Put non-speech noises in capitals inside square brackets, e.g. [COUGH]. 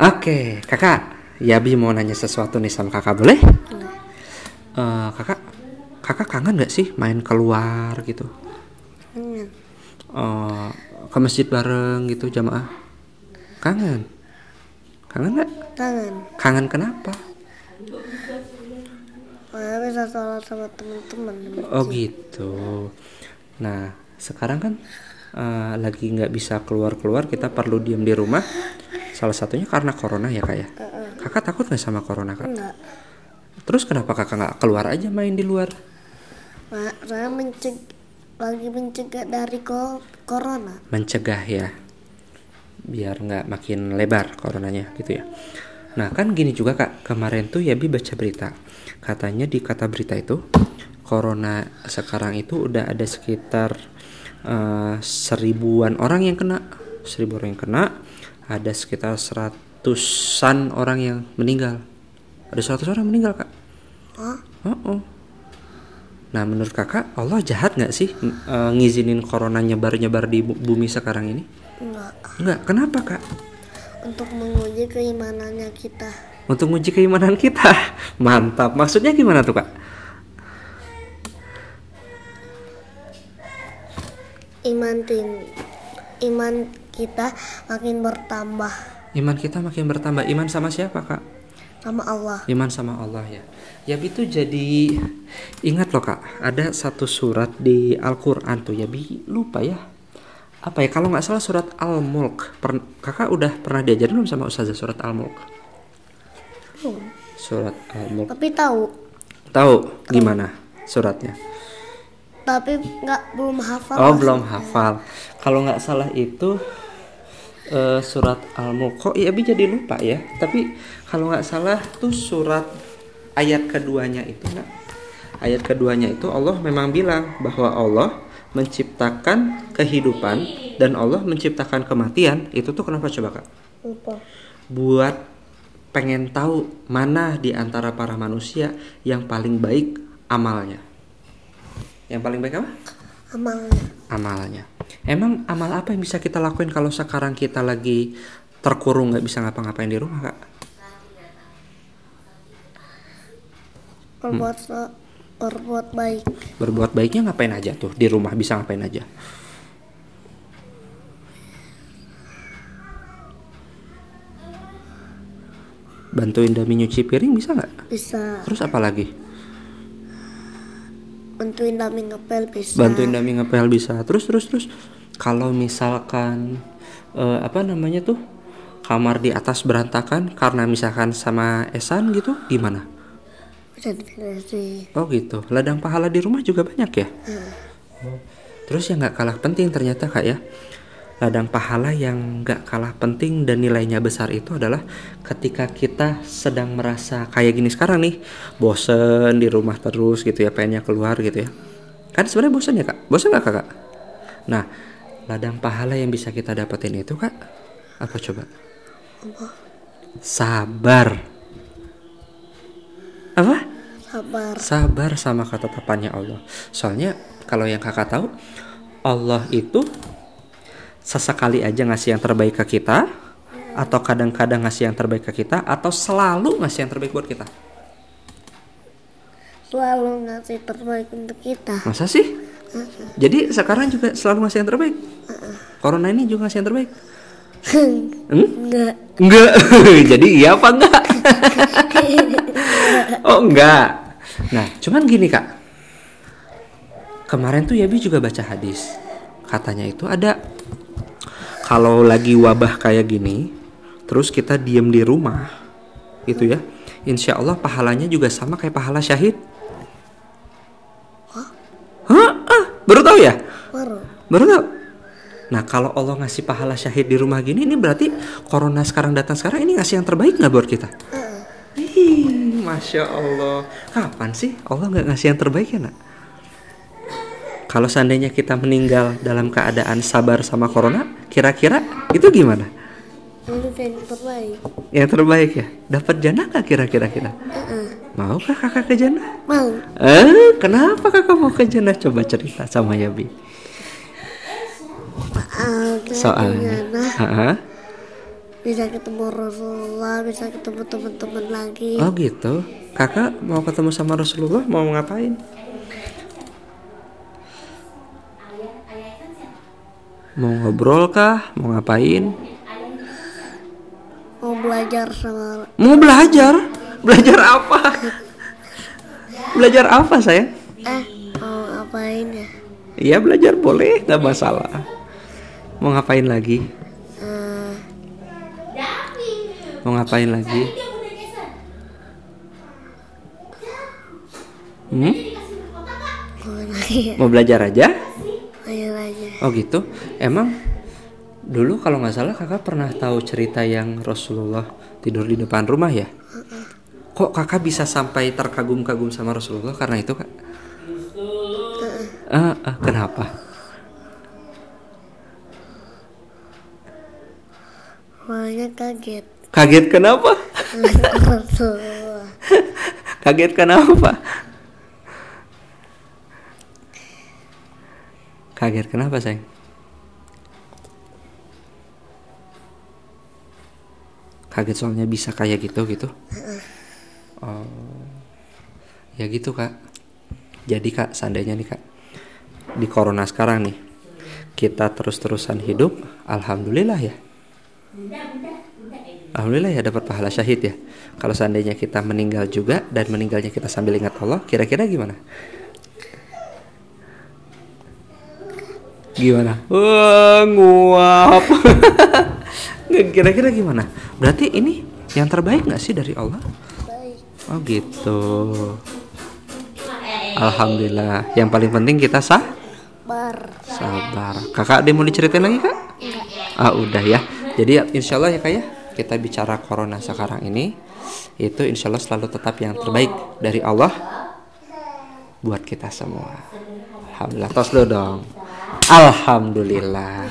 Oke, kakak. Yabi mau nanya sesuatu nih sama kakak boleh? Eh, kakak, kakak kangen nggak sih main keluar gitu? Kangen. Eh, ke masjid bareng gitu jamaah? Kangen? Kangen nggak? Kangen. Kangen kenapa? Karena bisa sholat sama teman-teman. Oh gitu. Nah, sekarang kan eh, lagi nggak bisa keluar-keluar, kita perlu diam di rumah. Salah satunya karena corona ya kak ya. Kakak takut nggak sama corona kak? Enggak. Terus kenapa kakak nggak keluar aja main di luar? Saya menceg lagi mencegah dari ko- corona. Mencegah ya, biar nggak makin lebar coronanya gitu ya. Nah kan gini juga kak, kemarin tuh Yabi baca berita, katanya di kata berita itu corona sekarang itu udah ada sekitar eh, seribuan orang yang kena, seribu orang yang kena, ada sekitar seratusan orang yang meninggal, ada seratus orang meninggal kak. Oh, oh. Nah menurut kakak Allah jahat nggak sih eh, ngizinin corona nyebar-nyebar di bu- bumi sekarang ini? Enggak. Enggak, kenapa kak? Untuk menguji keimanannya kita. Untuk menguji keimanan kita. [LAUGHS] Mantap. Maksudnya gimana tuh kak? Iman tim, iman kita makin bertambah Iman kita makin bertambah. Iman sama siapa kak? sama Allah. Iman sama Allah ya. Yabi tuh jadi ingat loh kak. Ada satu surat di Al-Quran tuh. Yabi lupa ya. Apa ya? Kalau nggak salah surat Al-Mulk. Per- kakak udah pernah diajarin belum sama Ustazah surat Al-Mulk? Surat Al-Mulk. Tapi tahu, Tahu gimana suratnya? tapi nggak belum hafal. Oh belum hafal. Kalau nggak salah itu eh, surat Al-Mulk. Kok ya Abi jadi lupa ya. Tapi kalau nggak salah tuh surat ayat keduanya itu nak. Ayat keduanya itu Allah memang bilang bahwa Allah menciptakan kehidupan dan Allah menciptakan kematian. Itu tuh kenapa coba kak? Lupa. Buat pengen tahu mana di antara para manusia yang paling baik amalnya. Yang paling baik apa? Amalnya. amalnya. Emang amal apa yang bisa kita lakuin kalau sekarang kita lagi terkurung nggak bisa ngapa-ngapain di rumah kak? Berbuat Hmm. berbuat baik. Berbuat baiknya ngapain aja tuh di rumah bisa ngapain aja? Bantuin Dami nyuci piring bisa nggak? Bisa Terus apa lagi? Bantuin Dami ngepel bisa. Bantuin Dami ngepel bisa. Terus terus terus. Kalau misalkan eh, apa namanya tuh kamar di atas berantakan karena misalkan sama Esan gitu gimana? Oh gitu. Ladang pahala di rumah juga banyak ya? Oh. Terus yang nggak kalah penting ternyata kak ya. Ladang pahala yang nggak kalah penting dan nilainya besar itu adalah ketika kita sedang merasa kayak gini sekarang nih, bosen di rumah terus gitu ya, pengennya keluar gitu ya. Kan sebenarnya bosen ya kak? Bosen nggak kakak? Nah, ladang pahala yang bisa kita dapetin itu kak, apa coba? Sabar. Apa? Sabar. sabar sama ketetapannya Allah. Soalnya kalau yang kakak tahu, Allah itu sesekali aja ngasih yang terbaik ke kita, atau kadang-kadang ngasih yang terbaik ke kita, atau selalu ngasih yang terbaik buat kita. Selalu ngasih terbaik untuk kita. Masa sih? Jadi sekarang juga selalu ngasih yang terbaik. Corona ini juga ngasih yang terbaik. [LAUGHS] Hmm? Enggak. Enggak. [LAUGHS] Jadi iya apa enggak? [LAUGHS] oh enggak. Nah, cuman gini kak. Kemarin tuh Yabi juga baca hadis. Katanya itu ada kalau lagi wabah kayak gini, terus kita diem di rumah, gitu ya. Insya Allah pahalanya juga sama kayak pahala syahid. Hah? Ah, baru tahu ya? Baru. Baru tahu. Nah kalau Allah ngasih pahala syahid di rumah gini, ini berarti corona sekarang datang sekarang ini ngasih yang terbaik nggak buat kita? Ih, masya Allah. Kapan sih Allah nggak ngasih yang terbaik ya nak? Kalau seandainya kita meninggal dalam keadaan sabar sama corona, kira-kira itu gimana? Yang terbaik. Yang terbaik ya? Dapat jannah nggak kira-kira kita? Maukah kakak ke jannah? Mau. Eh, kenapa kakak mau ke jannah? Coba cerita sama Yabi. Soalnya. Soalnya. Bisa ketemu Rasulullah bisa ketemu teman-teman lagi Oh gitu. Kakak mau ketemu sama Rasulullah mau ngapain? Mau ngobrol kah? Mau ngapain? mau belajar sama Mau belajar? Belajar apa? belajar apa sayang? eh mau ngapain ya Iya belajar boleh, nggak masalah. Mau ngapain lagi? Eh, Mau ngapain lagi? Hmm? mau ya Mau belajar aja? Oh gitu. Emang dulu kalau nggak salah kakak pernah tahu cerita yang Rasulullah tidur di depan rumah ya? Kok kakak bisa sampai terkagum-kagum sama Rasulullah karena itu kak? Ah, ah, kenapa? Soalnya kaget Kaget kenapa? Rasulullah [LAUGHS] Kaget kenapa? Kaget kenapa sayang? Kaget soalnya bisa kayak gitu gitu. Oh, ya gitu kak. Jadi kak, seandainya nih kak, di corona sekarang nih, kita terus-terusan hidup, alhamdulillah ya. Alhamdulillah ya dapat pahala syahid ya. Kalau seandainya kita meninggal juga dan meninggalnya kita sambil ingat Allah, kira-kira gimana? Gimana? Wah, nguap. [LAUGHS] Nggak, Kira-kira gimana? Berarti ini yang terbaik nggak sih dari Allah? baik Oh gitu. Alhamdulillah. Yang paling penting kita sah bar sabar. Kakak ada yang mau diceritain lagi kak? Ah udah ya. Jadi ya, insya Allah ya kak ya kita bicara corona sekarang ini itu insya Allah selalu tetap yang terbaik dari Allah buat kita semua. Alhamdulillah tos dulu dong. Alhamdulillah.